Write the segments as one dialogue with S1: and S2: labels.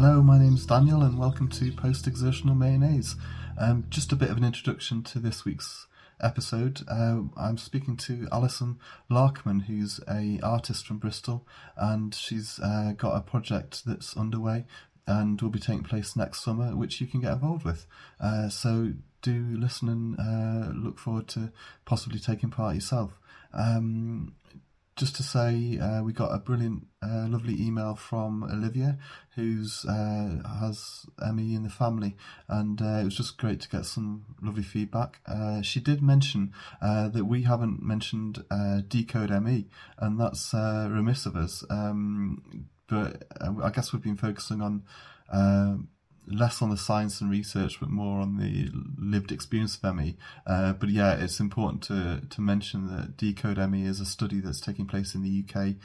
S1: Hello, my name's Daniel, and welcome to Post Exertional Mayonnaise. Um, just a bit of an introduction to this week's episode. Uh, I'm speaking to Alison Larkman, who's a artist from Bristol, and she's uh, got a project that's underway and will be taking place next summer, which you can get involved with. Uh, so do listen and uh, look forward to possibly taking part yourself. Um, just to say, uh, we got a brilliant, uh, lovely email from Olivia, who's uh, has ME in the family, and uh, it was just great to get some lovely feedback. Uh, she did mention uh, that we haven't mentioned Decode ME, and that's remiss of us. Um, but I guess we've been focusing on less on the science and research, but more on the lived experience of ME. Uh, but yeah, it's important to to mention that Decode ME is a study that's taking place in the UK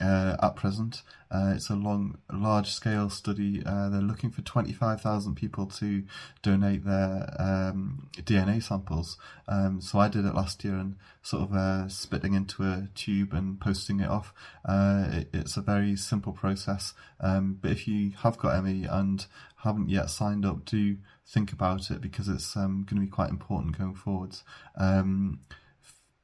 S1: uh, at present. Uh, it's a long, large scale study. Uh, they're looking for 25,000 people to donate their um, DNA samples. Um, so I did it last year and sort of uh, spitting into a tube and posting it off. Uh, it, it's a very simple process. Um, but if you have got ME and haven't yet signed up, do think about it because it's um, going to be quite important going forwards. Um,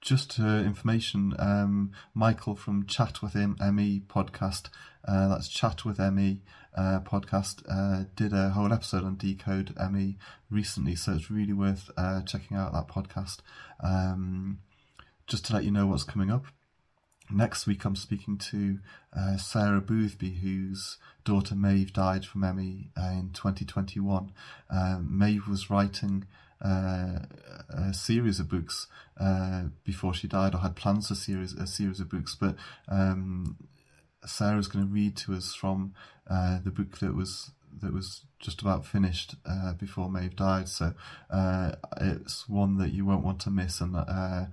S1: just uh, information, um, Michael from Chat with ME podcast, uh, that's Chat with ME uh, podcast, uh, did a whole episode on Decode ME recently, so it's really worth uh, checking out that podcast. Um, just to let you know what's coming up. Next week, I'm speaking to uh, Sarah Boothby, whose daughter Maeve died from ME in 2021. Maeve was writing uh, a series of books uh, before she died, or had plans for series a series of books. But um, Sarah's going to read to us from uh, the book that was that was just about finished uh, before Maeve died. So uh, it's one that you won't want to miss, and uh,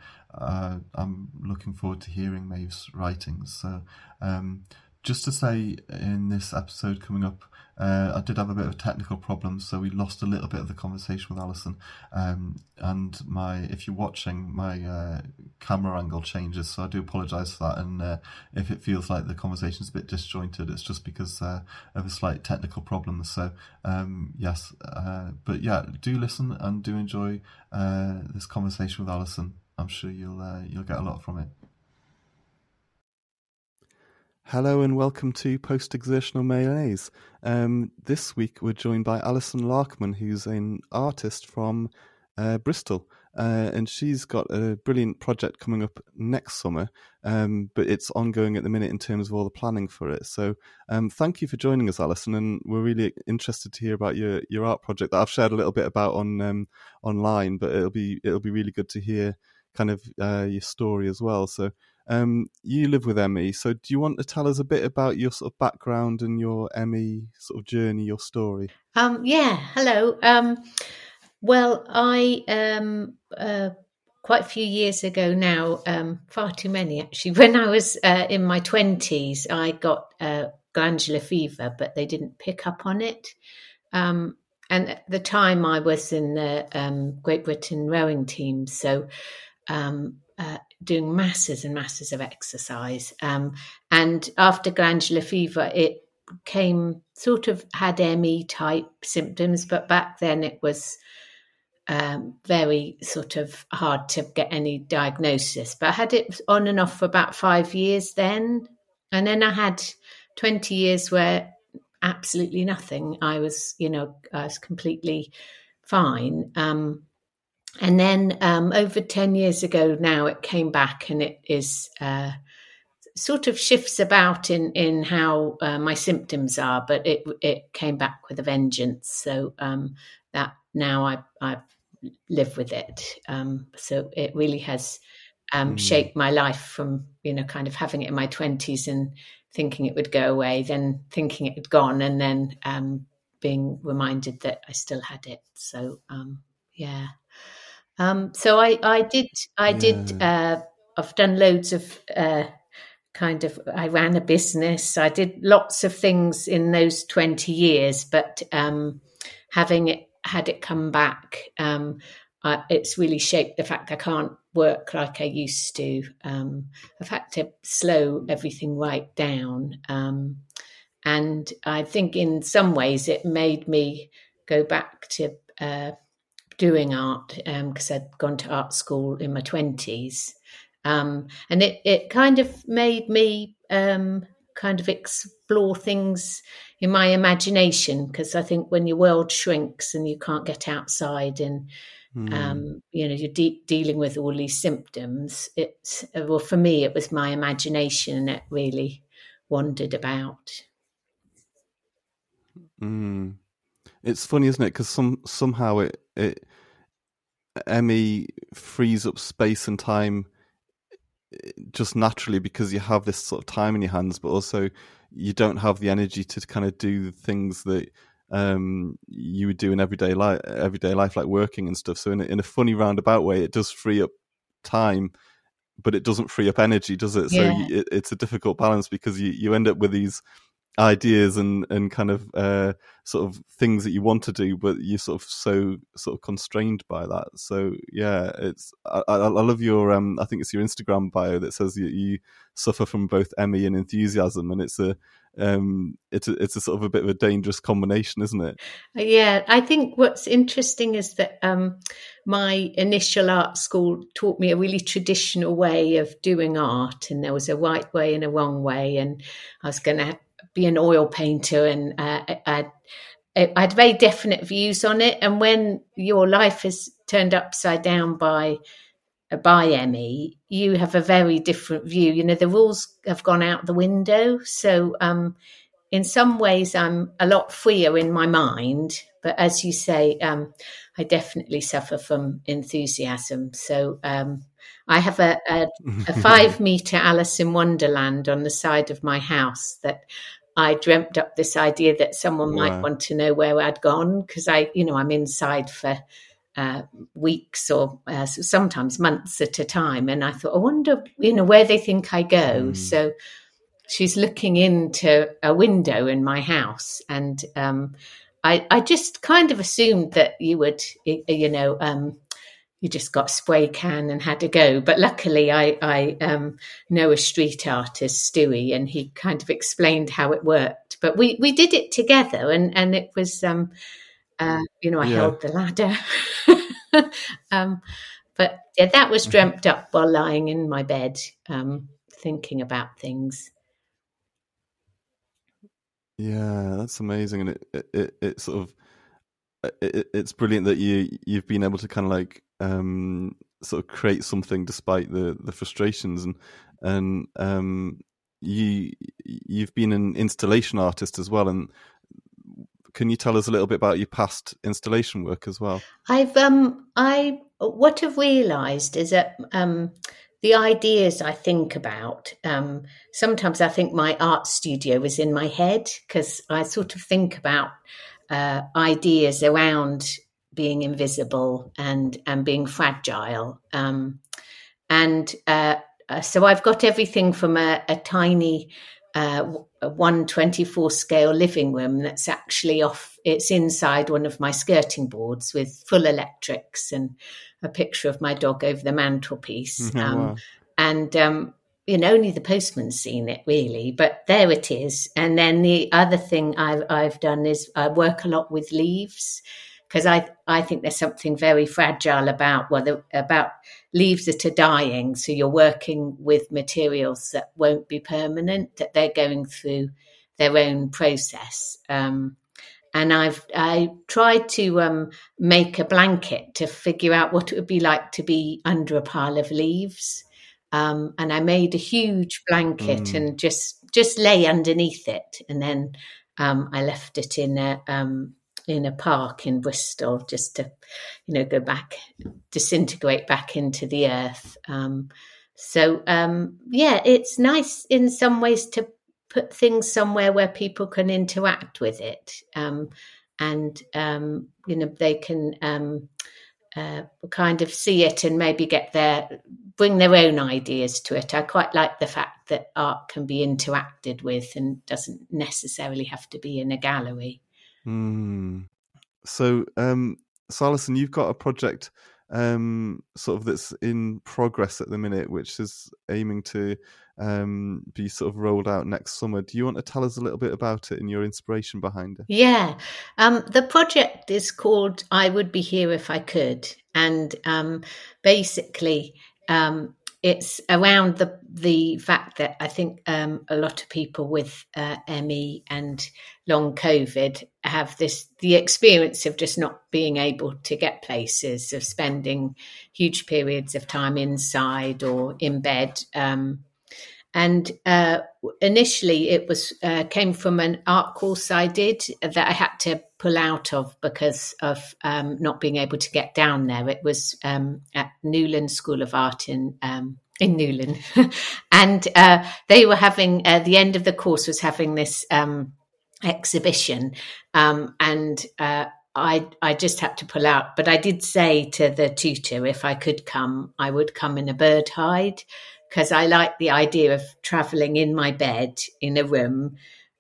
S1: I'm looking forward to hearing Maeve's writings. So. Um, just to say, in this episode coming up, uh, I did have a bit of technical problems, so we lost a little bit of the conversation with Alison. Um, and my, if you're watching, my uh, camera angle changes, so I do apologise for that. And uh, if it feels like the conversation's a bit disjointed, it's just because uh, of a slight technical problem. So um, yes, uh, but yeah, do listen and do enjoy uh, this conversation with Alison. I'm sure you'll you'll get a lot from it. Hello and welcome to Post Exertional Mayonnaise. Um, this week we're joined by Alison Larkman, who's an artist from uh, Bristol. Uh, and she's got a brilliant project coming up next summer, um, but it's ongoing at the minute in terms of all the planning for it. So, um, thank you for joining us, Alison, and we're really interested to hear about your, your art project that I've shared a little bit about on um, online. But it'll be it'll be really good to hear kind of uh, your story as well. So, um, you live with ME, so do you want to tell us a bit about your sort of background and your ME sort of journey, your story?
S2: Um, yeah, hello. Um, well, I um, uh, quite a few years ago now, um, far too many actually. When I was uh, in my twenties, I got uh, glandular fever, but they didn't pick up on it. Um, and at the time, I was in the um, Great Britain rowing team, so um, uh, doing masses and masses of exercise. Um, and after glandular fever, it came sort of had ME type symptoms, but back then it was um, very sort of hard to get any diagnosis. But I had it on and off for about five years then. And then I had 20 years where absolutely nothing. I was, you know, I was completely fine. Um, and then um, over 10 years ago now it came back and it is uh, sort of shifts about in in how uh, my symptoms are but it it came back with a vengeance. So um, that now i i live with it. Um, so it really has um, mm. shaped my life from you know kind of having it in my 20s and thinking it would go away then thinking it had gone and then um, being reminded that i still had it. So um, yeah um, so I, I did, I yeah. did, uh, I've done loads of uh, kind of, I ran a business. I did lots of things in those 20 years, but um, having it, had it come back, um, uh, it's really shaped the fact I can't work like I used to. Um, I've had to slow everything right down. Um, and I think in some ways it made me go back to uh, doing art because um, I'd gone to art school in my twenties, um, and it it kind of made me um, kind of explore things in my imagination because I think when your world shrinks and you can't get outside and mm. um, you know you're de- dealing with all these symptoms, it's well for me it was my imagination that really wandered about.
S1: Mm. It's funny, isn't it? Because some somehow it it ME frees up space and time just naturally because you have this sort of time in your hands, but also you don't have the energy to kind of do the things that um, you would do in everyday life, everyday life, like working and stuff. So in a, in a funny roundabout way, it does free up time, but it doesn't free up energy, does it? Yeah. So it, it's a difficult balance because you, you end up with these ideas and and kind of uh, sort of things that you want to do, but you're sort of so sort of constrained by that. So yeah, it's I, I love your um I think it's your Instagram bio that says you, you suffer from both ME and enthusiasm, and it's a um it's a, it's a sort of a bit of a dangerous combination, isn't it?
S2: Yeah, I think what's interesting is that um my initial art school taught me a really traditional way of doing art, and there was a right way and a wrong way, and I was going to be an oil painter and uh, I, I, had very definite views on it. And when your life is turned upside down by by ME, you have a very different view. You know, the rules have gone out the window. So, um, in some ways, I'm a lot freer in my mind. But as you say, um, I definitely suffer from enthusiasm. So, um, I have a, a, a five meter Alice in Wonderland on the side of my house that I dreamt up this idea that someone might want to know where I'd gone because I, you know, I'm inside for uh, weeks or uh, sometimes months at a time. And I thought, I wonder, you know, where they think I go. Mm. So she's looking into a window in my house. And um, I, I just kind of assumed that you would, you know, um, you just got spray can and had to go. But luckily, I, I um, know a street artist, Stewie, and he kind of explained how it worked. But we, we did it together, and, and it was, um, uh, you know, I yeah. held the ladder. um, but yeah, that was dreamt up while lying in my bed, um, thinking about things.
S1: Yeah, that's amazing, and it it, it sort of it, it's brilliant that you you've been able to kind of like um, sort of create something despite the the frustrations. And and um, you you've been an installation artist as well. And can you tell us a little bit about your past installation work as well?
S2: I've um i what i've realized is that um the ideas i think about um sometimes i think my art studio is in my head because i sort of think about uh, ideas around being invisible and and being fragile. Um, and uh, uh so I've got everything from a, a tiny uh, 124 scale living room that's actually off. It's inside one of my skirting boards with full electrics and a picture of my dog over the mantelpiece. Oh, um, wow. And um, you know, only the postman's seen it really, but there it is. And then the other thing I've, I've done is I work a lot with leaves because I, I think there's something very fragile about well, the, about leaves that are dying. So you're working with materials that won't be permanent, that they're going through their own process. Um, and I've I tried to um, make a blanket to figure out what it would be like to be under a pile of leaves. Um, and I made a huge blanket mm. and just just lay underneath it, and then um, I left it in a um, in a park in Bristol just to, you know, go back, disintegrate back into the earth. Um, so um, yeah, it's nice in some ways to put things somewhere where people can interact with it, um, and you know they can uh, kind of see it and maybe get their bring their own ideas to it. I quite like the fact that art can be interacted with and doesn't necessarily have to be in a gallery.
S1: Mm. So, um, so Alison, you've got a project
S3: um, sort of that's in progress at the minute, which is aiming to um, be sort of rolled out next summer. Do you want to tell us a little bit about it and your inspiration behind it?
S2: Yeah, um, the project is called "I Would Be Here If I Could," and um, basically um, it's around the the fact that I think um, a lot of people with uh, ME and long COVID have this the experience of just not being able to get places, of spending huge periods of time inside or in bed. Um, and uh, initially, it was uh, came from an art course I did that I had to pull out of because of um, not being able to get down there. It was um, at Newlyn School of Art in um, in Newlyn, and uh, they were having uh, the end of the course was having this um, exhibition, um, and uh, I I just had to pull out. But I did say to the tutor if I could come, I would come in a bird hide because I like the idea of traveling in my bed in a room,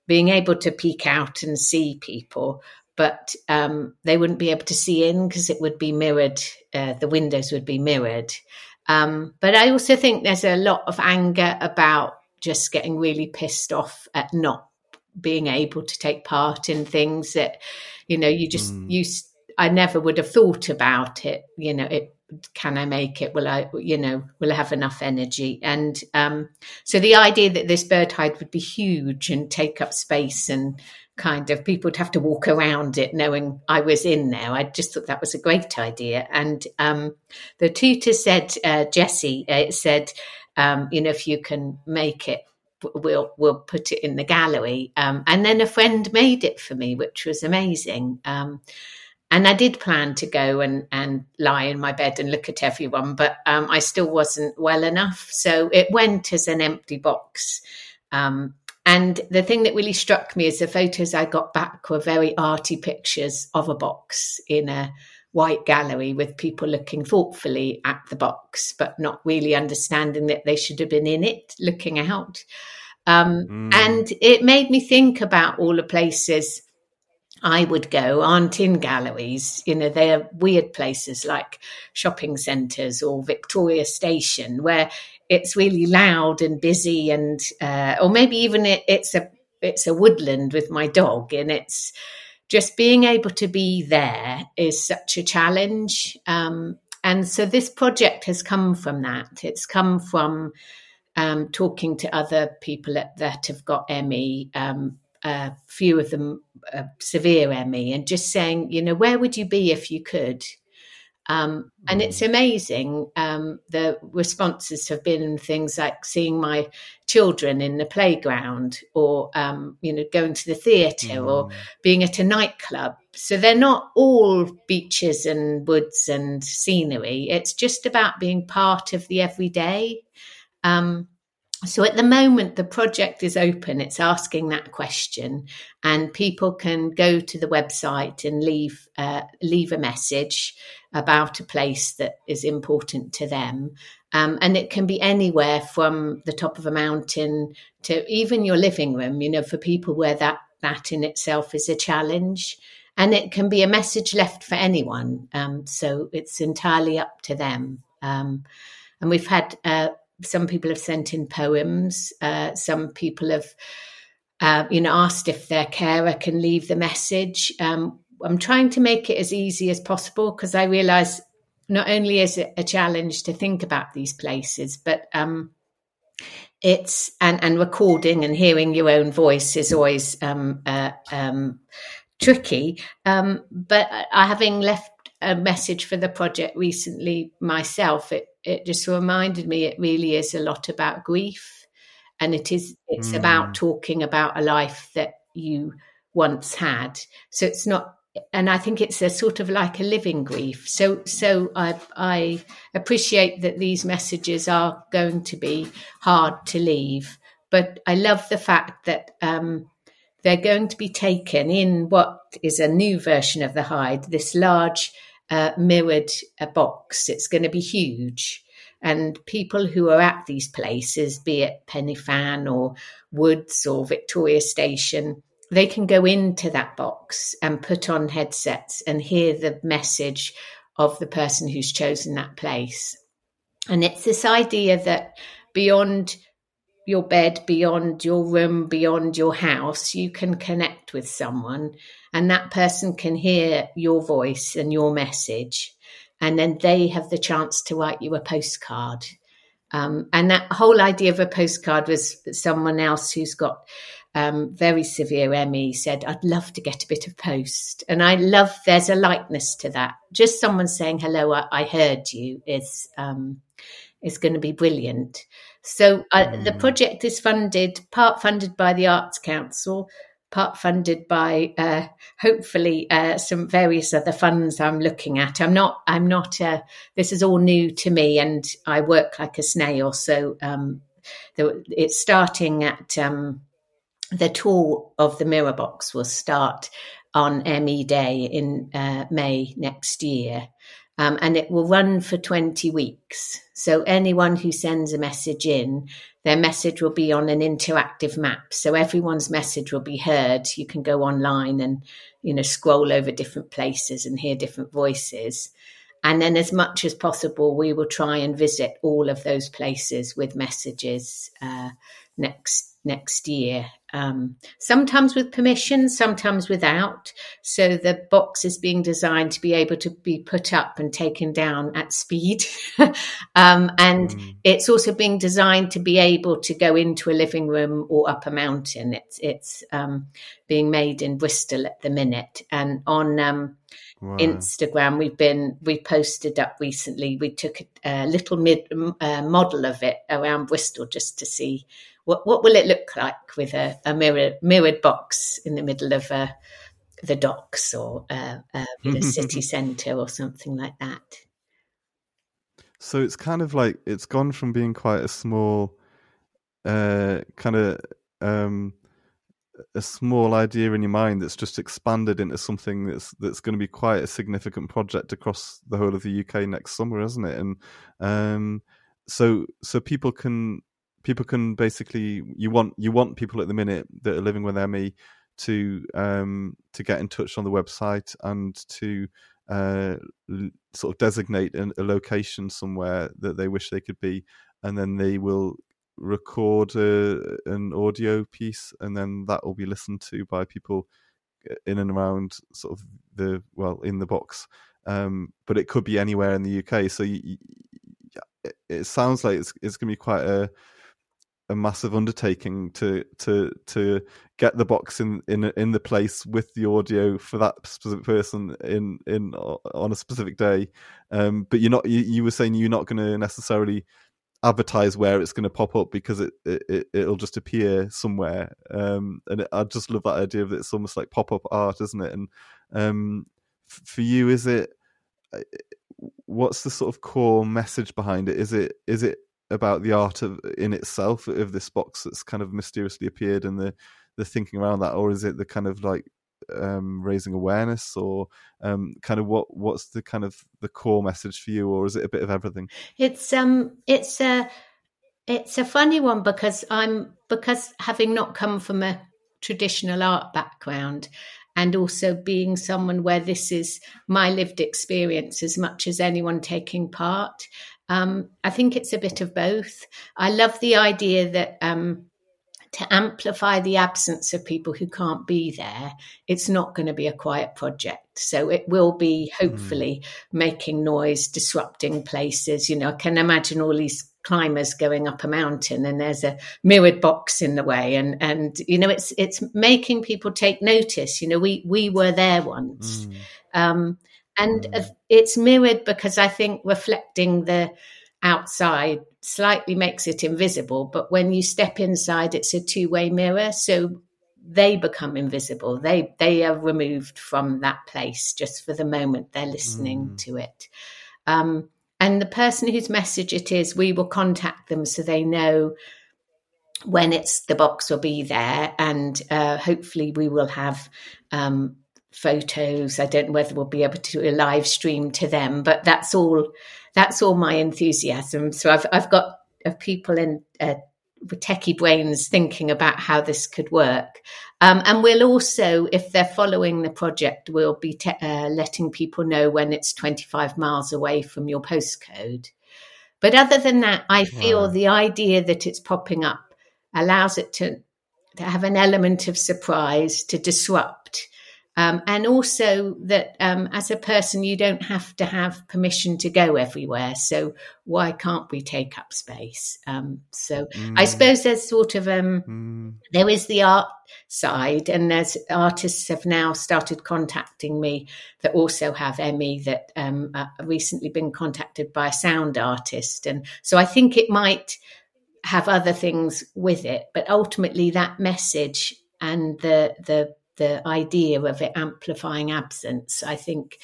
S2: being able to peek out and see people, but um, they wouldn't be able to see in because it would be mirrored, uh, the windows would be mirrored. Um, but I also think there's a lot of anger about just getting really pissed off at not being able to take part in things that, you know, you just, mm. you, I never would have thought about it. You know, it can I make it? Will I, you know, will I have enough energy? And um, so the idea that this bird hide would be huge and take up space and kind of people would have to walk around it knowing I was in there. I just thought that was a great idea. And um, the tutor said, uh, Jessie, uh, said, um, you know, if you can make it, we'll we'll put it in the gallery. Um, and then a friend made it for me, which was amazing. And I did plan to go and, and lie in my bed and look at everyone, but um, I still wasn't well enough. So it went as an empty box. Um, and the thing that really struck me is the photos I got back were very arty pictures of a box in a white gallery with people looking thoughtfully at the box, but not really understanding that they should have been in it, looking out. Um, mm. And it made me think about all the places I would go aren't in galleries. You know, they're weird places like shopping centres or Victoria Station where it's really loud and busy, and uh, or maybe even it, it's a it's a woodland with my dog, and it's just being able to be there is such a challenge. Um, and so this project has come from that. It's come from um, talking to other people that, that have got ME, um, a few of them uh, severe ME, and just saying, you know, where would you be if you could? Um, and it's mm. amazing. Um, the responses have been things like seeing my children in the playground, or um, you know, going to the theatre, mm. or being at a nightclub. So they're not all beaches and woods and scenery. It's just about being part of the everyday. Um, so at the moment, the project is open. It's asking that question, and people can go to the website and leave uh, leave a message about a place that is important to them. Um, and it can be anywhere from the top of a mountain to even your living room. You know, for people where that that in itself is a challenge, and it can be a message left for anyone. Um, so it's entirely up to them. Um, and we've had uh, some people have sent in poems. Uh, some people have, uh, you know, asked if their carer can leave the message. Um, I'm trying to make it as easy as possible because I realise not only is it a challenge to think about these places, but um, it's and, and recording and hearing your own voice is always um, uh, um, tricky. Um, but I, having left a message for the project recently myself, it it just reminded me it really is a lot about grief and it is it's mm. about talking about a life that you once had. So it's not and i think it's a sort of like a living grief. So so i i appreciate that these messages are going to be hard to leave but i love the fact that um, they're going to be taken in what is a new version of the hide this large uh, mirrored box. It's going to be huge. And people who are at these places, be it Pen y Fan or Woods or Victoria Station, they can go into that box and put on headsets and hear the message of the person who's chosen that place. And it's this idea that beyond your bed, beyond your room, beyond your house, you can connect with someone and that person can hear your voice and your message. And then they have the chance to write you a postcard. Um, and that whole idea of a postcard was someone else who's got um, very severe ME said, I'd love to get a bit of post. And I love, there's a likeness to that. Just someone saying, hello, I, I heard you is, um, is going to be brilliant. So uh, mm. the project is funded, part funded by the Arts Council, part funded by uh, hopefully uh, some various other funds I'm looking at. I'm not. I'm not. Uh, this is all new to me, and I work like a snail. So um, the, it's starting at um, the tour of the Mirror Box will start on ME Day in uh, May next year. Um, and it will run for 20 weeks. So anyone who sends a message in, their message will be on an interactive map. So everyone's message will be heard. You can go online and, you know, scroll over different places and hear different voices. And then, as much as possible, we will try and visit all of those places with messages uh, next next year. Um, sometimes with permission, sometimes without. So the box is being designed to be able to be put up and taken down at speed. um, and mm. it's also being designed to be able to go into a living room or up a mountain. It's, it's um, being made in Bristol at the minute. And on um, Wow. Instagram. We've been we posted up recently. We took a, a little mid, uh, model of it around Bristol just to see what what will it look like with a, a mirror, mirrored box in the middle of uh, the docks or uh, uh, the city centre or something like that?
S1: So it's kind of like it's gone from being quite a small, uh, kind of um, a small idea in your mind that's just expanded into something that's that's going to be quite a significant project across the whole of the UK next summer, isn't it? And um, so so people can people can basically you want you want people at the minute that are living with ME to um, to get in touch on the website and to uh, sort of designate an, a location somewhere that they wish they could be, and then they will record a, an audio piece, and then that will be listened to by people in and around sort of the well in the box. Um, but it could be anywhere in the UK. So you, you, it, it sounds like it's, it's going to be quite a a massive undertaking to to to get the box in in in the place with the audio for that specific person in in on a specific day. Um, but you're not you, you were saying you're not going to necessarily advertise where it's going to pop up because it, it it'll just appear somewhere. Um, and it, I just love that idea of it. it's almost like pop up art, isn't it? And um, f- for you, is it? Uh, what's the sort of core message behind it? Is it is it about the art of in itself of this box that's kind of mysteriously appeared and the the thinking around that, or is it the kind of like um, raising awareness, or um, kind of what what's the kind of the core message for you, or is it a bit of everything?
S2: It's um, it's a it's a funny one because I'm because having not come from a traditional art background and also being someone where this is my lived experience as much as anyone taking part. Um, I think it's a bit of both. I love the idea that um, to amplify the absence of people who can't be there, it's not going to be a quiet project. So it will be hopefully mm. making noise, disrupting places. You know, I can imagine all these climbers going up a mountain and there's a mirrored box in the way and and you know it's it's making people take notice you know we we were there once mm. um, and mm. it's mirrored because I think reflecting the outside slightly makes it invisible, but when you step inside, it's a two way mirror. So they become invisible. They they are removed from that place just for the moment they're listening mm. to it. Um, and the person whose message it is, we will contact them so they know when it's the box will be there, and uh, hopefully we will have um, photos. I don't know whether we'll be able to do a live stream to them, but that's all. That's all my enthusiasm. So I've I've got uh, people in uh, techie brains thinking about how this could work. Um, and we'll also, if they're following the project, we'll be te- uh, letting people know when it's 25 miles away from your postcode. But other than that, I feel wow. the idea that it's popping up allows it to, to have an element of surprise, to disrupt, um, and also that um, as a person, you don't have to have permission to go everywhere. So why can't we take up space? Um, so mm. I suppose there's sort of um, mm. there is the art side, and there's artists have now started contacting me that also have ME that um, uh, recently been contacted by a sound artist, and so I think it might have other things with it, but ultimately that message and the the the idea of it amplifying absence, I think,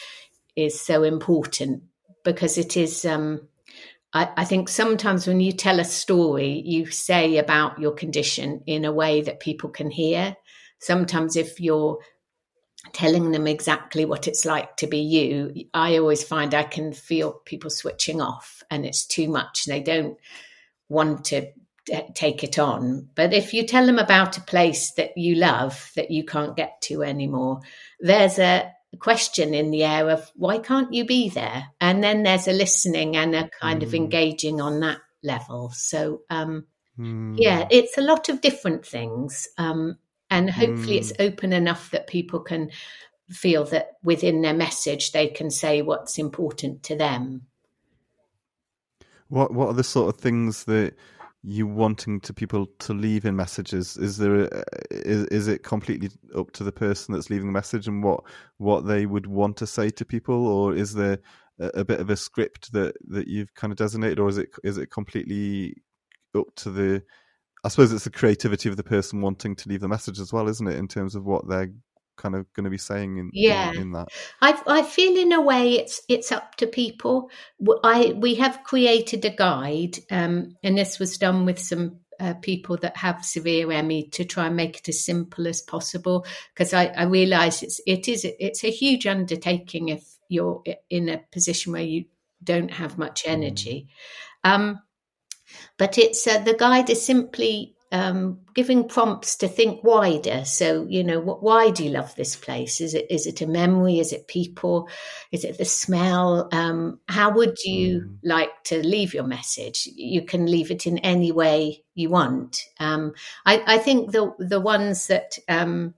S2: is so important because it is. Um, I, I think sometimes when you tell a story, you say about your condition in a way that people can hear. Sometimes, if you're telling them exactly what it's like to be you, I always find I can feel people switching off and it's too much. They don't want to take it on. But if you tell them about a place that you love that you can't get to anymore, there's a question in the air of why can't you be there? And then there's a listening and a kind mm. of hmm. engaging on that level. So, um, mm. yeah, it's a lot of different things. Um, and hopefully mm. it's open enough that people can feel that within their message they can say what's important to them.
S1: What what are the sort of things that you wanting to people to leave in messages is there a, is, is it completely up to the person that's leaving the message and what what they would want to say to people or is there a, a bit of a script that that you've kind of designated or is it is it completely up to the I suppose it's the creativity of the person wanting to leave the message as well, isn't it? In terms of what they're kind of going to be saying in yeah in, in, that
S2: I, I feel in a way it's it's up to people i we have created a guide um, and this was done with some uh, people that have severe ME to try and make it as simple as possible because I, I realize it's it is it's a huge undertaking if you're in a position where you don't have much mm. energy mm. um, but it's uh, the guide is simply um, giving prompts to think wider. So, you know, what, why do you love this place? Is it is it a memory? Is it people? Is it the smell? Um, how would you mm. like to leave your message? You can leave it in any way you want. Um, I, I, think the the ones that um,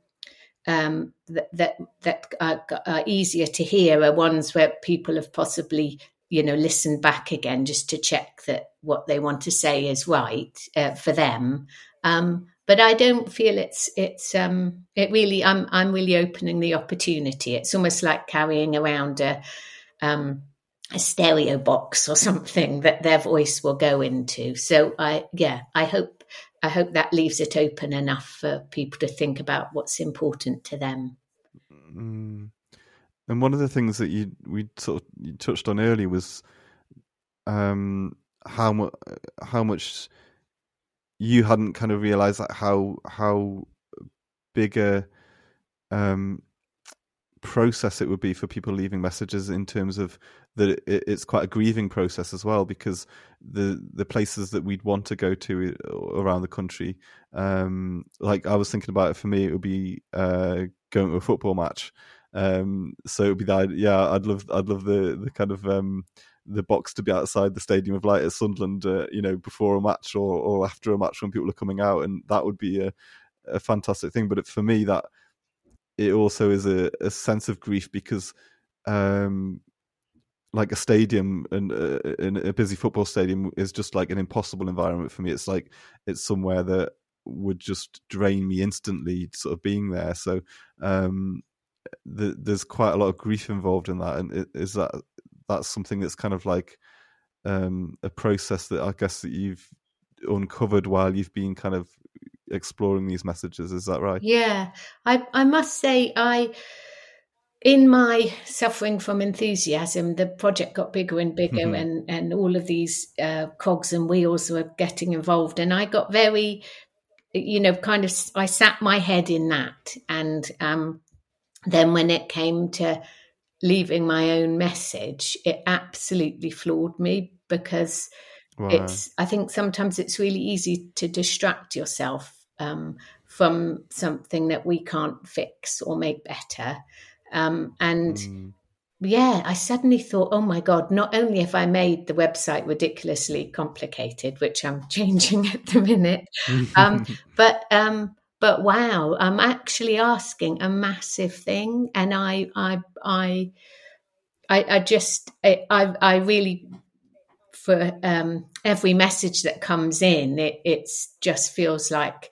S2: um, that that, that are, are, easier to hear are ones where people have possibly you know listen back again just to check that what they want to say is right uh, for them um, but I don't feel it's it's um, it really. I'm I'm really opening the opportunity. It's almost like carrying around a um, a stereo box or something that their voice will go into. So I yeah, I hope I hope that leaves it open enough for people to think about what's important to them.
S1: Mm. And one of the things that you we sort of you touched on earlier was um, how much how much you hadn't kind of realized that how how big a um, process it would be for people leaving messages in terms of that it, it's quite a grieving process as well because the the places that we'd want to go to around the country um, like i was thinking about it for me it would be uh, going to a football match um, so it would be that yeah i'd love i'd love the the kind of um, the box to be outside the Stadium of Light at Sunderland, uh, you know, before a match or, or after a match when people are coming out, and that would be a, a fantastic thing. But for me, that it also is a, a sense of grief because, um, like a stadium and uh, a busy football stadium is just like an impossible environment for me. It's like it's somewhere that would just drain me instantly, sort of being there. So um, the, there's quite a lot of grief involved in that. And is that that's something that's kind of like um, a process that I guess that you've uncovered while you've been kind of exploring these messages. Is that right?
S2: Yeah, I I must say I. In my suffering from enthusiasm, the project got bigger and bigger, mm-hmm. and, and all of these uh, cogs and wheels were getting involved. And I got very, you know, kind of, I sat my head in that. And um, then when it came to leaving my own message, it absolutely floored me because wow. it's I think sometimes it's really easy to distract yourself um, from something that we can't fix or make better. Um, and mm. yeah, I suddenly thought, oh my God, not only have I made the website ridiculously complicated, which I'm changing at the minute, um, but um, but wow, I'm actually asking a massive thing, and I I I I, I just I I really for um, every message that comes in, it it's just feels like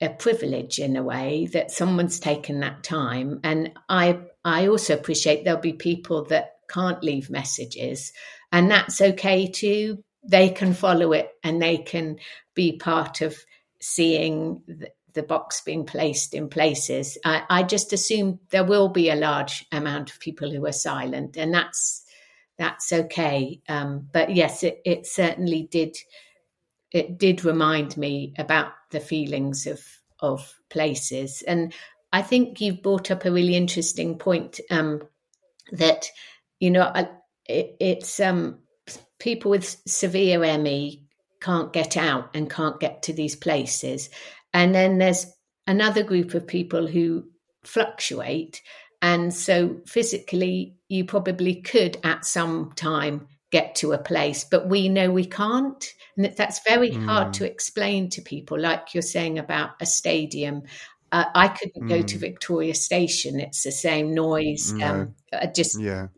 S2: a privilege in a way that someone's taken that time. And I I also appreciate there'll be people that can't leave messages, and that's okay too. They can follow it and they can be part of seeing the, box being placed in places. I, I just assume there will be a large amount of people who are silent, and that's that's okay. Um, but yes, it, it certainly did. It did remind me about the feelings of of places, and I think you've brought up a really interesting point um, that you know it, it's um, people with severe ME can't get out and can't get to these places, and then there's another group of people who fluctuate. And so physically, you probably could at some time get to a place, but we know we can't. And that's very mm. hard to explain to people, like you're saying about a stadium. Uh, I couldn't mm. go to mm. Victoria Station. It's the same noise. No. Um, just yeah,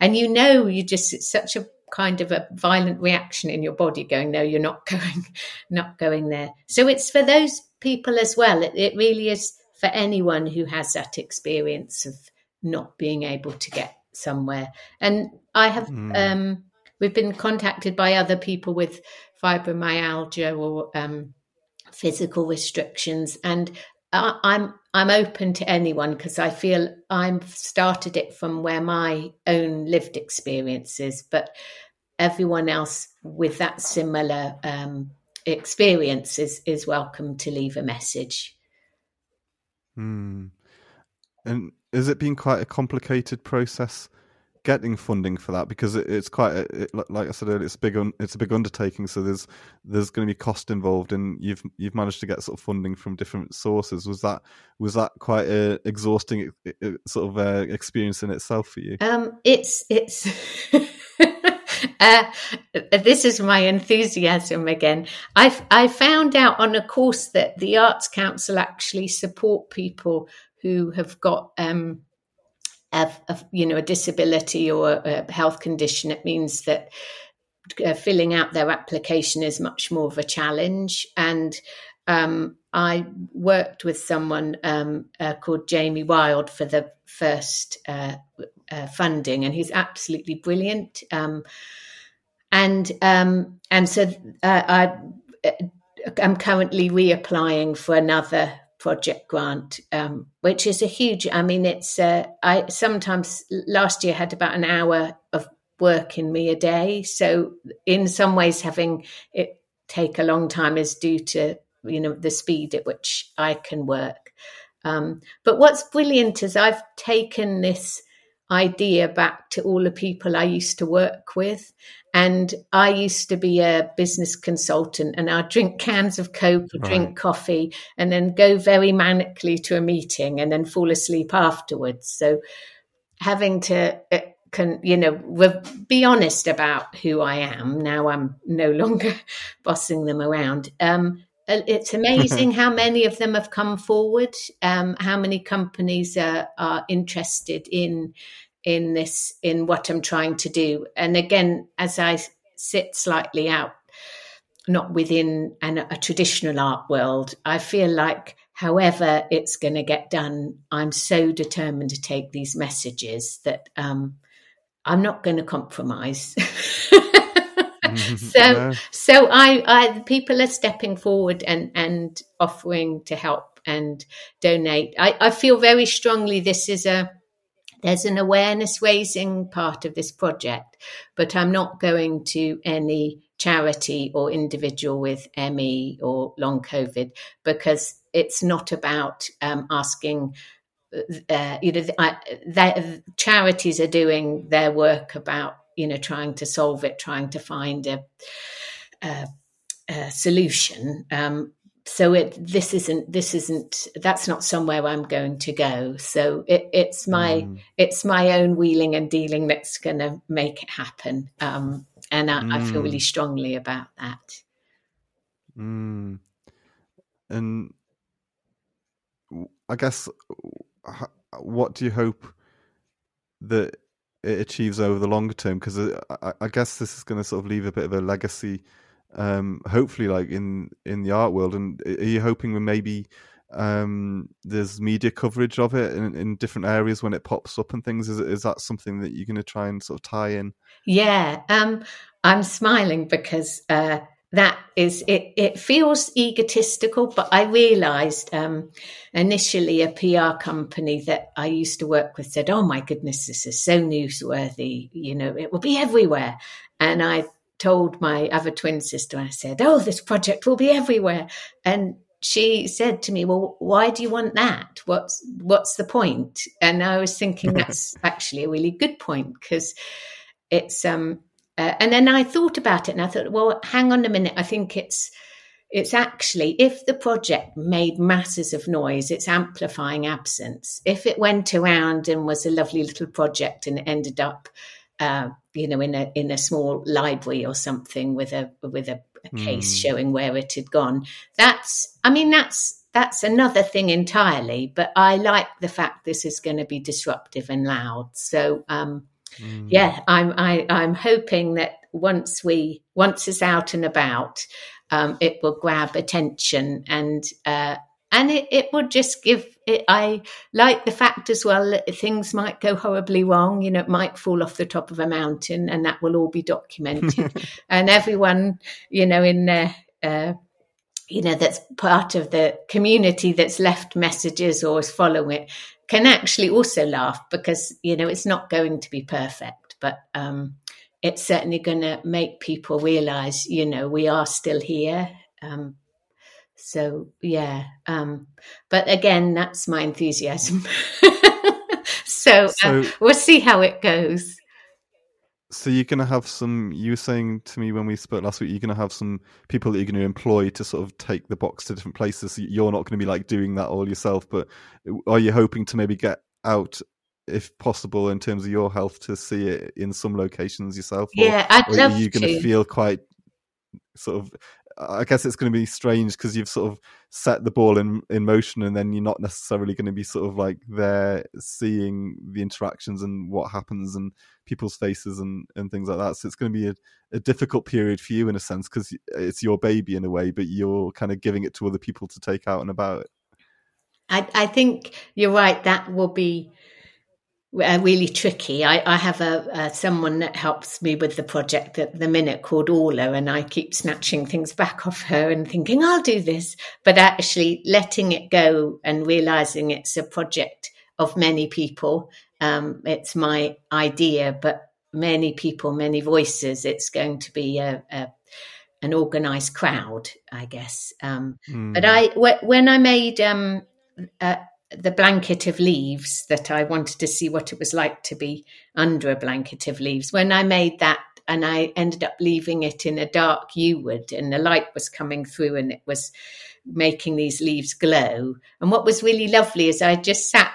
S2: and you know, you just it's such a kind of a violent reaction in your body, going, "No, you're not going, not going there." So it's for those people as well. It, it really is for anyone who has that experience of not being able to get somewhere. And I have, mm. um, we've been contacted by other people with fibromyalgia or um, physical restrictions, and I, I'm I'm open to anyone because I feel I've started it from where my own lived experience is, but everyone else with that similar um, experience is is welcome to leave a message.
S1: Hmm. And is it been quite a complicated process getting funding for that? Because it, it's quite, a, it, like I said earlier, it's a big, un, it's a big undertaking. So there's there's going to be cost involved, and you've you've managed to get sort of funding from different sources. Was that was that quite a exhausting sort of uh, experience in itself for you?
S2: Um, it's it's. Uh, this is my enthusiasm again. I I found out on a course that the Arts Council actually support people who have got um, a, a, you know a disability or a health condition. It means that uh, filling out their application is much more of a challenge and. Um, I worked with someone um, uh, called Jamie Wild for the first uh, uh, funding, and he's absolutely brilliant. Um, and um, and so uh, I am currently reapplying for another project grant, um, which is a huge. I mean, it's uh, I sometimes last year had about an hour of work in me a day, so in some ways having it take a long time is due to you know the speed at which I can work. Um, but what's brilliant is I've taken this idea back to all the people I used to work with. And I used to be a business consultant and I'd drink cans of Coke right. drink coffee and then go very manically to a meeting and then fall asleep afterwards. So having to, uh, can, you know, be honest about who I am. Now I'm no longer bossing them around. Um, uh, it's amazing how many of them have come forward, um, how many companies are, are interested in in this in what I'm trying to do. And again, as I sit slightly out, not within an, a traditional art world, I feel like however it's going to get done, I'm so determined to take these messages that um, I'm not going to compromise. so so I, I people are stepping forward and and offering to help and donate. I, I feel very strongly this is a there's an awareness raising part of this project, but I'm not going to any charity or individual with ME or long COVID because it's not about um, asking. Uh, you know, I, charities are doing their work about you know trying to solve it, trying to find a uh, uh, solution. Um, so it this isn't this isn't that's not somewhere I'm going to go. So it, it's my mm. it's my own wheeling and dealing that's going to make it happen. Um, and I, mm. I, feel really mm. strongly about that.
S1: Mm. And I guess what do you hope that it achieves over the longer term? Because uh, I, I, guess this is going to sort of leave a bit of a legacy um, hopefully like in in the art world. And are you hoping that maybe um, there's media coverage of it in, in different areas when it pops up and things? Is is that something that you're going to try and sort of tie in?
S2: Yeah, um, I'm smiling because. Uh, that is it it feels egotistical but i realized um, initially a pr company that i used to work with said oh my goodness this is so newsworthy you know it will be everywhere and i told my other twin sister, I said, Oh, this project will be everywhere. And she said to me, Well, why do you want that? What's what's the point? And I was thinking that's actually a really good point because it's um uh, and then I thought about it and I thought, well, hang on a minute. I think it's it's actually if the project made masses of noise, it's amplifying absence. If it went around and was a lovely little project and it ended up uh, you know, in a in a small library or something with a with a, a case mm. showing where it had gone. That's, I mean, that's that's another thing entirely. But I like the fact this is going to be disruptive and loud. So, um, mm. yeah, I'm I, I'm hoping that once we once it's out and about, um, it will grab attention and uh, and it, it would just give it, I like the fact as well that things might go horribly wrong. You know, it might fall off the top of a mountain, and that will all be documented. and everyone, you know, in there, uh, you know, that's part of the community that's left messages or is following it can actually also laugh because you know it's not going to be perfect, but um, it's certainly going to make people realize, you know, we are still here. Um, so yeah um but again that's my enthusiasm. So, so uh, we'll see how it goes.
S1: So you're going to have some you were saying to me when we spoke last week you're going to have some people that you're going to employ to sort of take the box to different places. So you're not going to be like doing that all yourself but are you hoping to maybe get out if possible in terms of your health to see it in some locations yourself?
S2: Or, yeah i'd love
S1: are you going
S2: to.
S1: feel quite sort of I guess it's going to be strange because you've sort of set the ball in in motion, and then you're not necessarily going to be sort of like there seeing the interactions and what happens and people's faces and and things like that. So it's going to be a, a difficult period for you in a sense because it's your baby in a way, but you're kind of giving it to other people to take out and about.
S2: I, I think you're right. That will be uh, really tricky. I, I have a, a, someone that helps me with the project at the minute called Orla, and I keep snatching things back off her and thinking I'll do this, but actually letting it go and realizing it's a project of many people. Um, it's my idea, but many people, many voices. It's going to be a, a an organized crowd, I guess. Um, mm. But I when I made um, uh, the blanket of leaves that I wanted to see what it was like to be under a blanket of leaves. When I made that and I ended up leaving it in a dark yew wood and the light was coming through and it was making these leaves glow. And what was really lovely is I just sat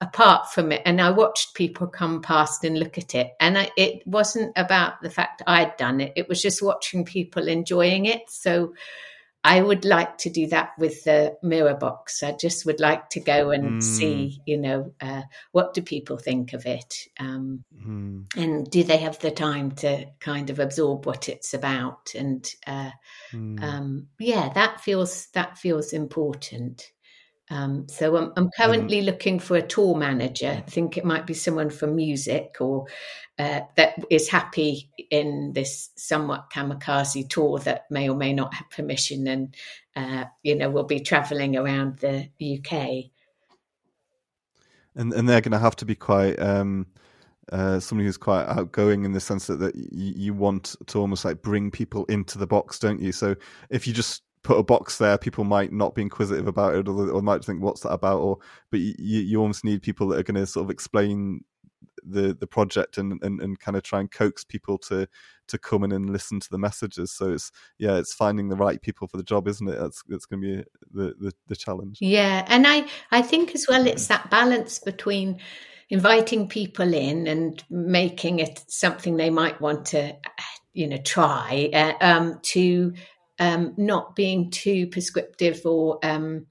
S2: apart from it and I watched people come past and look at it. And I, it wasn't about the fact I'd done it, it was just watching people enjoying it. So I would like to do that with the mirror box. I just would like to go and mm. see, you know, uh, what do people think of it, um, mm. and do they have the time to kind of absorb what it's about? And uh, mm. um, yeah, that feels that feels important. Um, so I'm, I'm currently looking for a tour manager. I think it might be someone from music or uh, that is happy in this somewhat kamikaze tour that may or may not have permission and, uh, you know, will be traveling around the UK.
S1: And, and they're going to have to be quite um, uh, somebody who's quite outgoing in the sense that, that you, you want to almost like bring people into the box, don't you? So if you just put a box there, people might not be inquisitive about it, or, or might think, "What's that about?" Or but you, you almost need people that are going to sort of explain the the project and, and and kind of try and coax people to to come in and listen to the messages. So it's yeah, it's finding the right people for the job, isn't it? That's that's going to be the, the the challenge.
S2: Yeah, and I I think as well it's that balance between inviting people in and making it something they might want to you know try uh, um, to um, not being too prescriptive or um,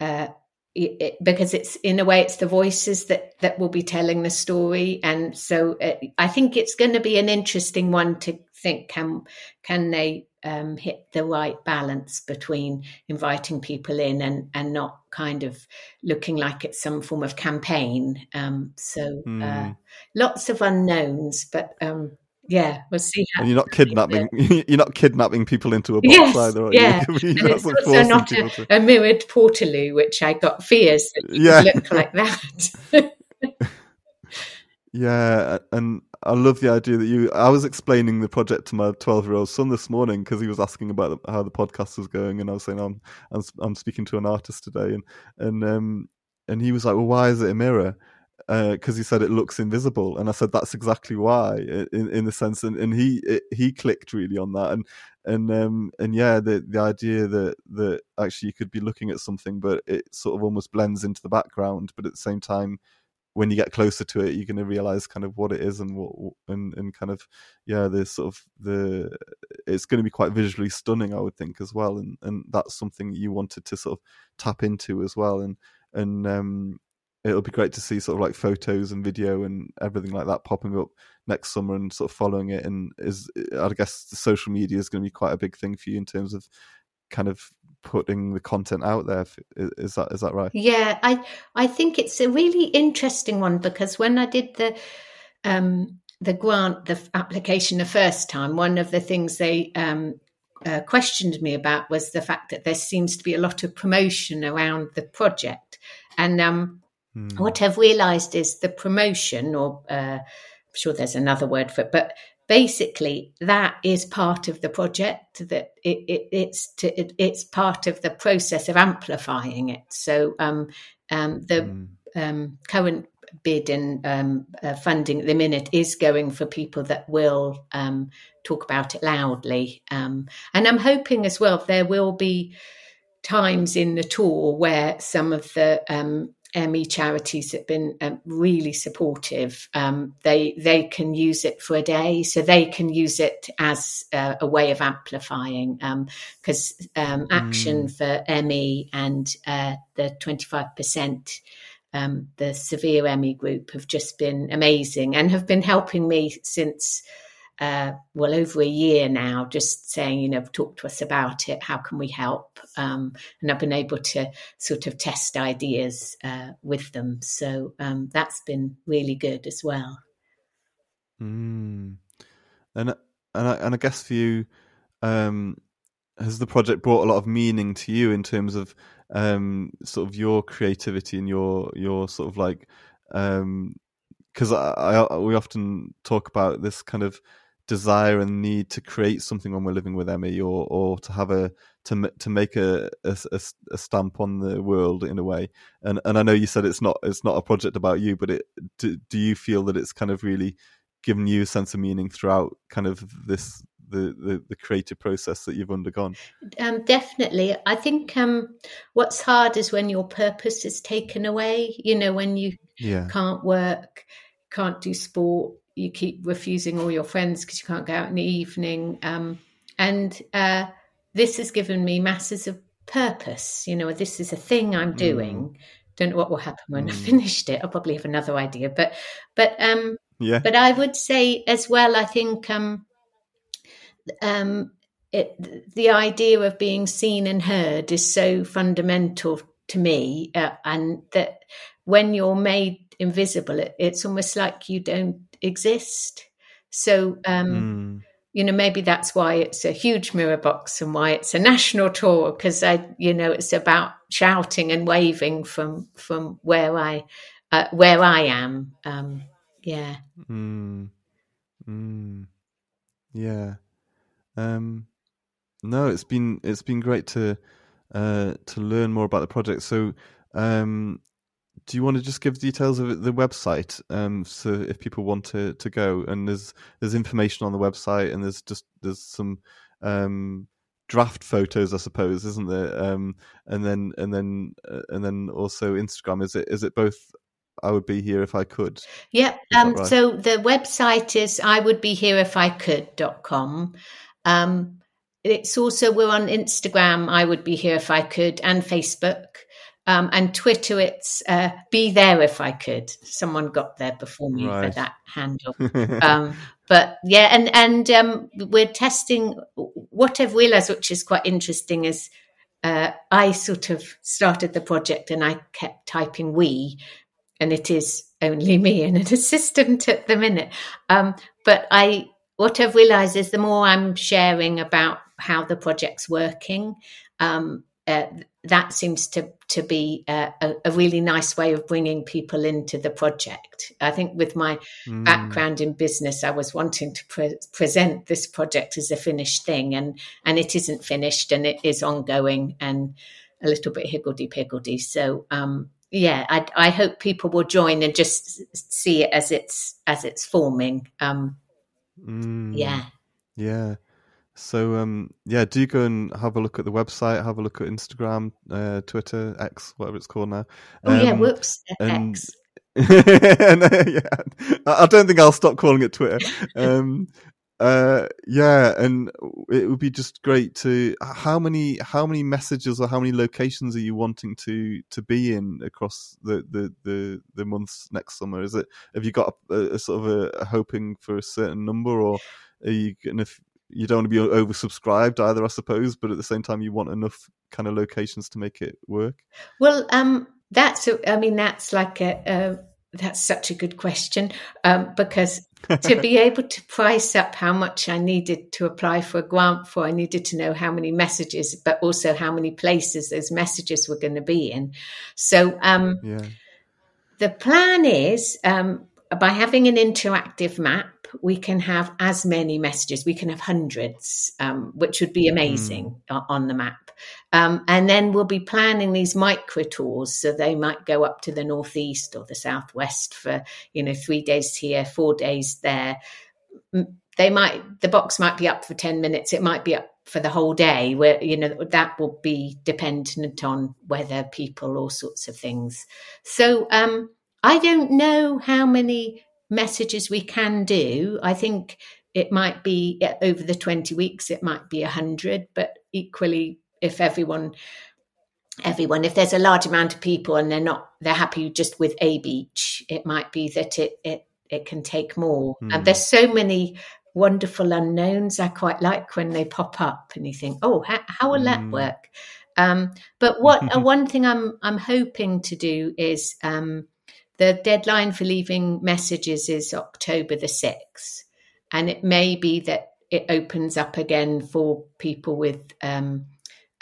S2: uh, it, because it's in a way it's the voices that that will be telling the story and so uh, i think it's going to be an interesting one to think can can they um, hit the right balance between inviting people in and and not kind of looking like it's some form of campaign um, so mm. uh, hmm. lots of unknowns but um, yeah, we'll see.
S1: and you're not kidnapping. You're not kidnapping people into a box
S2: yes,
S1: either. Are
S2: yeah, you? and it's also not a, to... a, mirrored Portaloo, which I got fears that yeah. look like that.
S1: yeah, and I love the idea that you. I was explaining the project to my 12 year old son this morning because he was asking about how the podcast was going, and I was saying I'm I'm, I'm speaking to an artist today, and and um and he was like, well, why is it a mirror? Because uh, he said it looks invisible, and I said that's exactly why, in in the sense, and, and he it, he clicked really on that, and and um and yeah, the the idea that that actually you could be looking at something, but it sort of almost blends into the background, but at the same time, when you get closer to it, you're going to realize kind of what it is and what and and kind of yeah, the sort of the it's going to be quite visually stunning, I would think as well, and and that's something you wanted to sort of tap into as well, and and um it'll be great to see sort of like photos and video and everything like that popping up next summer and sort of following it. And is I guess the social media is going to be quite a big thing for you in terms of kind of putting the content out there. Is that is that right?
S2: Yeah, I I think it's a really interesting one because when I did the um, the grant, the application the first time, one of the things they um, uh, questioned me about was the fact that there seems to be a lot of promotion around the project, and um, Mm. What I've realized is the promotion, or uh, I'm sure there's another word for it, but basically that is part of the project that it, it, it's to, it, it's part of the process of amplifying it so um, um, the mm. um, current bid and um, uh, funding at the minute is going for people that will um, talk about it loudly um, and i'm hoping as well there will be times in the tour where some of the ME charities have been um, really supportive. Um, they they can use it for a day, so they can use it as uh, a way of amplifying. Because um, um, Action mm. for ME and uh, the twenty five percent, um, the severe ME group, have just been amazing and have been helping me since uh, well over a year now, just saying, you know, talk to us about it. How can we help? Um, and I've been able to sort of test ideas uh, with them. So um, that's been really good as well.
S1: Mm. And and I, and I guess for you, um, has the project brought a lot of meaning to you in terms of um, sort of your creativity and your your sort of like because um, I, I, we often talk about this kind of desire and need to create something when we're living with ME, or or to have a to to make a, a, a stamp on the world in a way. And and I know you said it's not it's not a project about you, but it do, do you feel that it's kind of really given you a sense of meaning throughout kind of this the, the, the, creative process that you've undergone?
S2: Um, definitely. I think um, what's hard is when your purpose is taken away, you know, when you yeah. can't work, can't do sport, you keep refusing all your friends because you can't go out in the evening. Um, and uh, this has given me masses of purpose. You know, this is a thing I'm doing. Mm. Don't know what will happen when mm. I finished it. I'll probably have another idea, but but um, yeah. But I would say as well. I think um, um, it, the idea of being seen and heard is so fundamental to me, uh, and that when you're made invisible, it, it's almost like you don't exist. So, um, mm. you know, maybe that's why it's a huge mirror box and why it's a national tour because I, you know, it's about shouting and waving from from where I uh, where I am. Um, yeah.
S1: Mm. Mm. Yeah. Um, no, it's been it's been great to uh, to learn more about the project. So, um, do you want to just give details of the website um, so if people want to, to go? And there's there's information on the website and there's just there's some um, draft photos i suppose isn't there? Um, and then and then uh, and then also instagram. Is it is it both? I would be here if i could.
S2: Yep um, right? so the website is i would be here if i could.com um, it's also we're on instagram i would be here if i could and facebook um, and Twitter, it's uh, be there if I could. Someone got there before me right. for that handle. um, but yeah, and and um, we're testing. What I've realised, which is quite interesting, is uh, I sort of started the project and I kept typing "we," and it is only me and an assistant at the minute. Um, but I, what I've realised is the more I'm sharing about how the project's working, um, uh, that seems to to be a, a, really nice way of bringing people into the project. I think with my mm. background in business, I was wanting to pre- present this project as a finished thing, and and it isn't finished, and it is ongoing and a little bit higgledy piggledy. So um, yeah, I, I, hope people will join and just see it as it's as it's forming. Um,
S1: mm.
S2: Yeah,
S1: yeah. So um, yeah, do go and have a look at the website, have a look at Instagram, uh, Twitter, X, whatever it's called now.
S2: Oh um, yeah, whoops, and, X.
S1: and, uh, yeah, I don't think I'll stop calling it Twitter. Um, uh, yeah, and it would be just great to. How many how many messages or how many locations are you wanting to to be in across the the the, the months next summer? Is it have you got a, a sort of a, a hoping for a certain number, or are you going to you don't want to be oversubscribed either, I suppose, but at the same time, you want enough kind of locations to make it work.
S2: Well, um, that's I mean that's like a, a that's such a good question um, because to be able to price up how much I needed to apply for a grant for, I needed to know how many messages, but also how many places those messages were going to be in. So, um,
S1: yeah.
S2: the plan is um, by having an interactive map we can have as many messages. We can have hundreds, um, which would be amazing mm. on the map. Um, and then we'll be planning these micro tours. So they might go up to the northeast or the southwest for, you know, three days here, four days there. They might, the box might be up for 10 minutes. It might be up for the whole day where, you know, that will be dependent on weather, people, all sorts of things. So, um, I don't know how many messages we can do. I think it might be over the 20 weeks, it might be 100, but equally, if everyone everyone if there's a large amount of people and they're not they're happy just with a beach it might be that it it it can take more mm. and hmm. there's so many wonderful unknowns i quite like when they pop up and you think oh how, how will mm. that hmm. work um, but what uh, one thing i'm i'm hoping to do is um, the deadline for leaving messages is October the 6th. And it may be that it opens up again for people with um,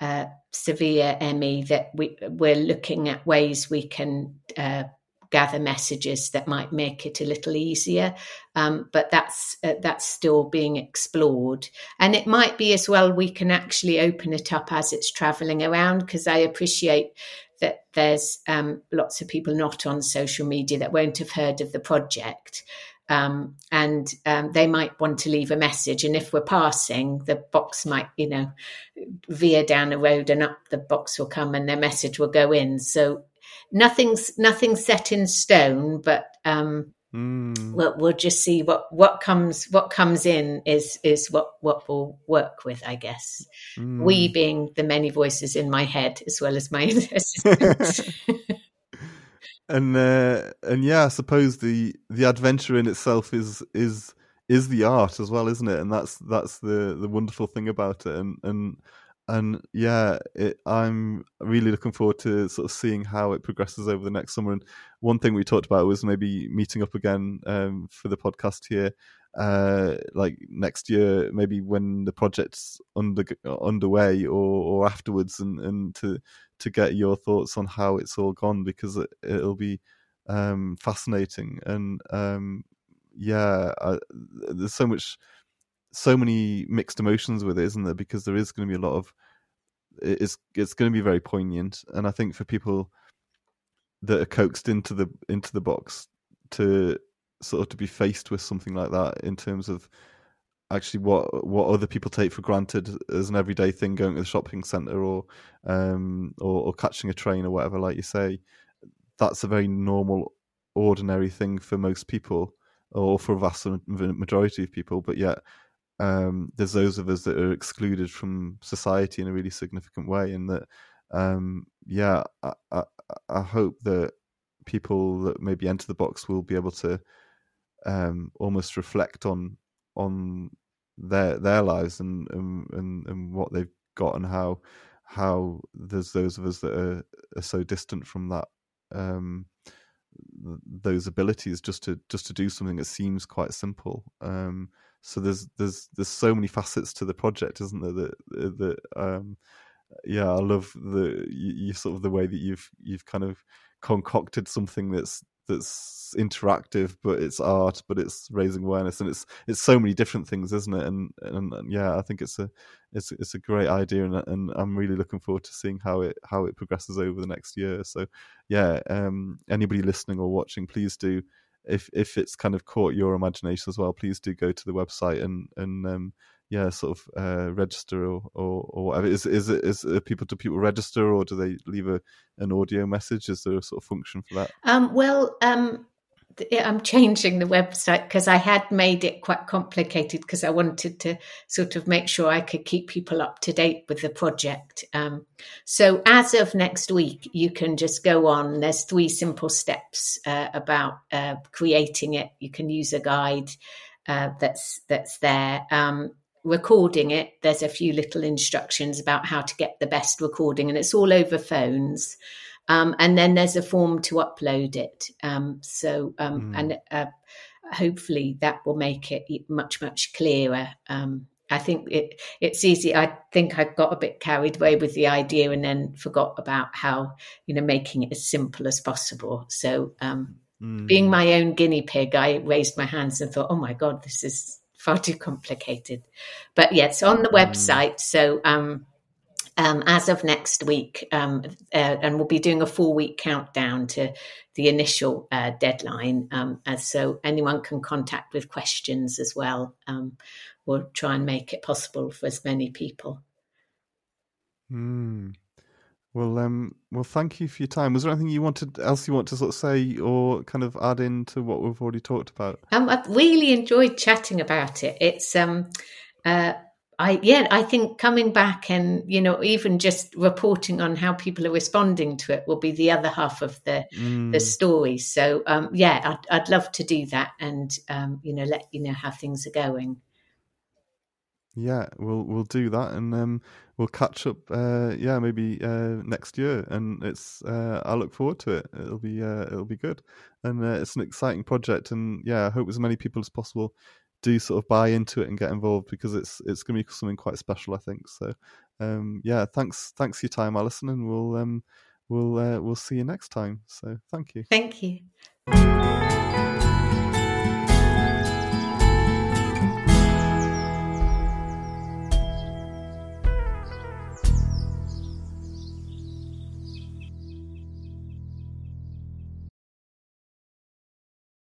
S2: uh, severe ME, that we, we're looking at ways we can uh, gather messages that might make it a little easier. Um, but that's uh, that's still being explored, and it might be as well we can actually open it up as it's travelling around because I appreciate that there's um, lots of people not on social media that won't have heard of the project. Um, and um, they might want to leave a message. And if we're passing, the box might, you know, veer down a road and up the box will come and their message will go in. So nothing's nothing's set in stone, but um,
S1: Mm.
S2: We'll, we'll just see what, what comes what comes in is is what what we'll work with, I guess. Mm. We being the many voices in my head as well as my
S1: and uh, and yeah, I suppose the the adventure in itself is is is the art as well, isn't it? And that's that's the the wonderful thing about it. And and and yeah, it, I'm really looking forward to sort of seeing how it progresses over the next summer. And one thing we talked about was maybe meeting up again um, for the podcast here, uh, like next year, maybe when the project's under underway or, or afterwards, and, and to to get your thoughts on how it's all gone because it, will be um, fascinating. And um, yeah, I, there's so much so many mixed emotions with it, isn't there? Because there is going to be a lot of it's it's going to be very poignant, and I think for people that are coaxed into the into the box to sort of to be faced with something like that in terms of actually what what other people take for granted as an everyday thing going to the shopping center or um or, or catching a train or whatever like you say that's a very normal ordinary thing for most people or for a vast majority of people but yet um, there's those of us that are excluded from society in a really significant way and that um, yeah I, I, I hope that people that maybe enter the box will be able to um, almost reflect on on their their lives and, and and what they've got and how how there's those of us that are, are so distant from that um, those abilities just to just to do something that seems quite simple um, so there's there's there's so many facets to the project isn't there that that um, yeah i love the you, you, sort of the way that you've you've kind of concocted something that's that's interactive but it's art but it's raising awareness and it's it's so many different things isn't it? And and, and yeah i think it's a it's it's a great idea and and i'm really looking forward to seeing how it how it progresses over the next year. So yeah um anybody listening or watching please do if if it's kind of caught your imagination as well please do go to the website and and um yeah, sort of uh, register or, or, or whatever. Is is it is people do people register or do they leave a an audio message? Is there a sort of function for that?
S2: Um, well, um, I'm changing the website because I had made it quite complicated because I wanted to sort of make sure I could keep people up to date with the project. Um, so as of next week, you can just go on. There's three simple steps uh, about uh, creating it. You can use a guide. Uh, that's that's there. Um, recording it, there's a few little instructions about how to get the best recording, and it's all over phones. Um, and then there's a form to upload it. Um, so, um, mm. and uh, hopefully that will make it much, much clearer. Um, I think it, it's easy. I think I got a bit carried away with the idea and then forgot about how, you know, making it as simple as possible. So, mm. being my own guinea pig, I raised my hands and thought, oh my God, this is far too complicated. But yes, on the mm. website. So um, um, as of next week, um, uh, and we'll be doing a four week countdown to the initial uh, deadline. Um, as so anyone can contact with questions as well. Um, we'll try and make it possible for as many people.
S1: Mm. Well, um, well, thank you for your time. Was there anything you wanted else you want to sort of say or kind of add into what we've already talked about?
S2: Um, I've really enjoyed chatting about it. It's um, uh, I yeah, I think coming back and you know even just reporting on how people are responding to it will be the other half of the mm. the story. So um, yeah, I'd, I'd love to do that and um, you know let you know how things are going.
S1: Yeah, we'll we'll do that, and um, we'll catch up. Uh, yeah, maybe uh, next year, and it's. Uh, I look forward to it. It'll be uh, it'll be good, and uh, it's an exciting project. And yeah, I hope as many people as possible do sort of buy into it and get involved because it's it's going to be something quite special. I think so. Um, yeah, thanks thanks for your time, Alison, and we'll um, we'll uh, we'll see you next time. So thank you.
S2: Thank you.